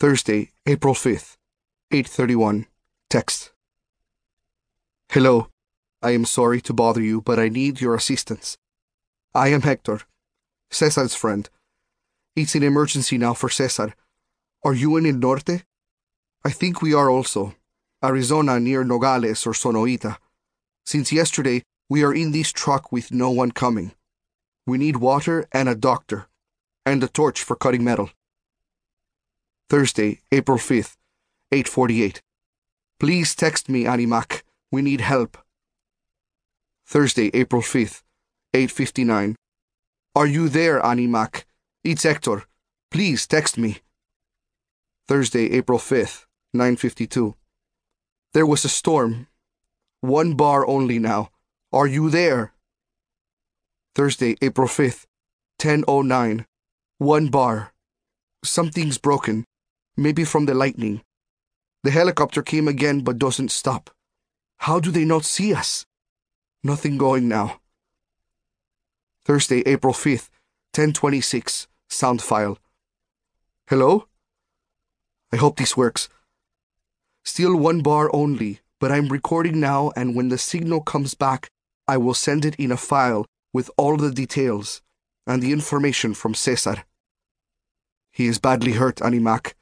Thursday, April 5th, 8:31. Text. Hello. I am sorry to bother you, but I need your assistance. I am Hector, Cesar's friend. It's an emergency now for Cesar. Are you in El Norte? I think we are also. Arizona near Nogales or Sonoita. Since yesterday, we are in this truck with no one coming. We need water and a doctor, and a torch for cutting metal. Thursday, April 5th, 8:48. Please text me, AnniMac. We need help. Thursday, April 5th, 8:59. Are you there, AnniMac? It's Hector. Please text me. Thursday, April 5th, 9:52. There was a storm. One bar only now. Are you there? Thursday, April 5th, 10:09. One bar. Something's broken. Maybe from the lightning. The helicopter came again but doesn't stop. How do they not see us? Nothing going now. Thursday, April 5th, 1026, sound file. Hello? I hope this works. Still one bar only, but I'm recording now, and when the signal comes back, I will send it in a file with all the details and the information from Cesar. He is badly hurt, AnniMac,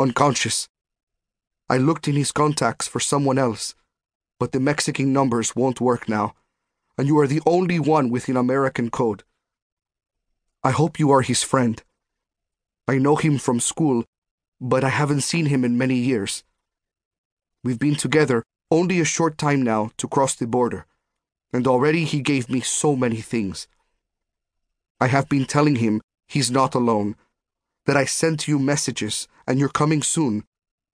unconscious. I looked in his contacts for someone else, but the Mexican numbers won't work now, and you are the only one with an American code. I hope you are his friend. I know him from school, but I haven't seen him in many years. We've been together only a short time now to cross the border, and already he gave me so many things. I have been telling him he's not alone, that I sent you messages and you're coming soon,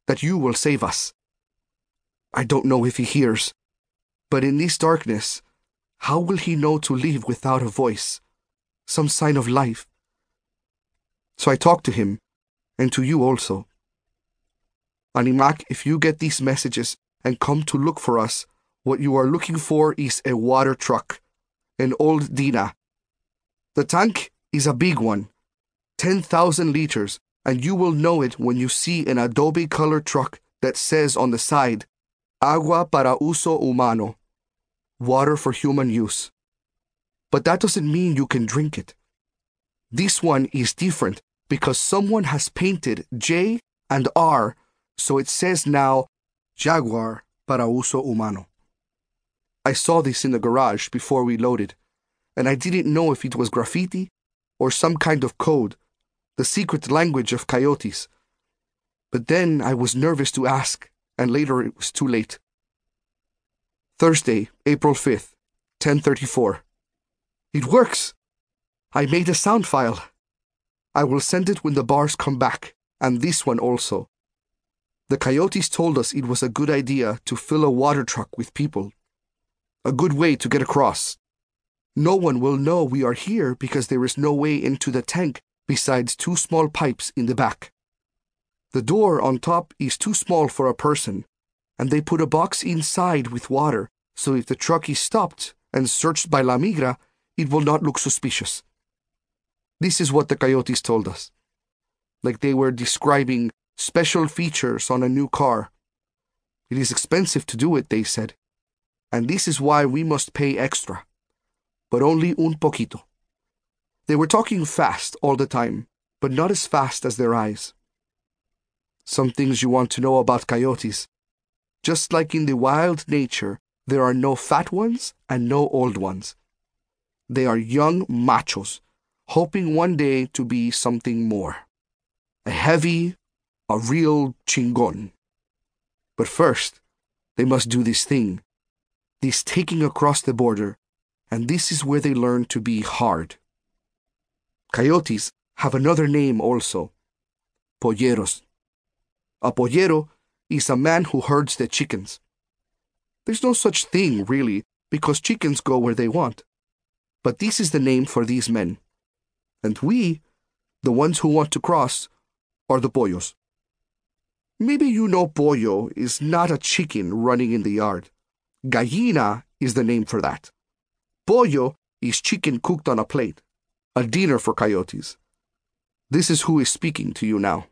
that you will save us. I don't know if he hears, but in this darkness, how will he know to leave without a voice, some sign of life? So I talked to him, and to you also. AnniMac, if you get these messages and come to look for us, what you are looking for is a water truck, an old Dina. The tank is a big one, 10,000 liters, and you will know it when you see an adobe colored truck that says on the side, Agua para uso humano, water for human use. But that doesn't mean you can drink it. This one is different because someone has painted J and R, so it says now Jaguar para uso humano. I saw this in the garage before we loaded, and I didn't know if it was graffiti or some kind of code, the secret language of coyotes. But then I was nervous to ask, and later it was too late. Thursday, April 5th, 1034. It works! I made a sound file. I will send it when the bars come back, and this one also. The coyotes told us it was a good idea to fill a water truck with people. A good way to get across. No one will know we are here because there is no way into the tank besides two small pipes in the back. The door on top is too small for a person, and they put a box inside with water so if the truck is stopped and searched by La Migra, it will not look suspicious. This is what the coyotes told us. Like they were describing special features on a new car. It is expensive to do it, they said, and this is why we must pay extra. But only un poquito. They were talking fast all the time, but not as fast as their eyes. Some things you want to know about coyotes. Just like in the wild nature, there are no fat ones and no old ones. They are young machos, hoping one day to be something more. A heavy, a real chingon. But first, they must do this thing, this taking across the border, and this is where they learn to be hard. Coyotes have another name also polleros. A pollero is a man who herds the chickens. There's no such thing, really, because chickens go where they want. But this is the name for these men. And we, the ones who want to cross, are the pollos. Maybe you know pollo is not a chicken running in the yard. Gallina is the name for that. Pollo is chicken cooked on a plate, a dinner for coyotes. This is who is speaking to you now.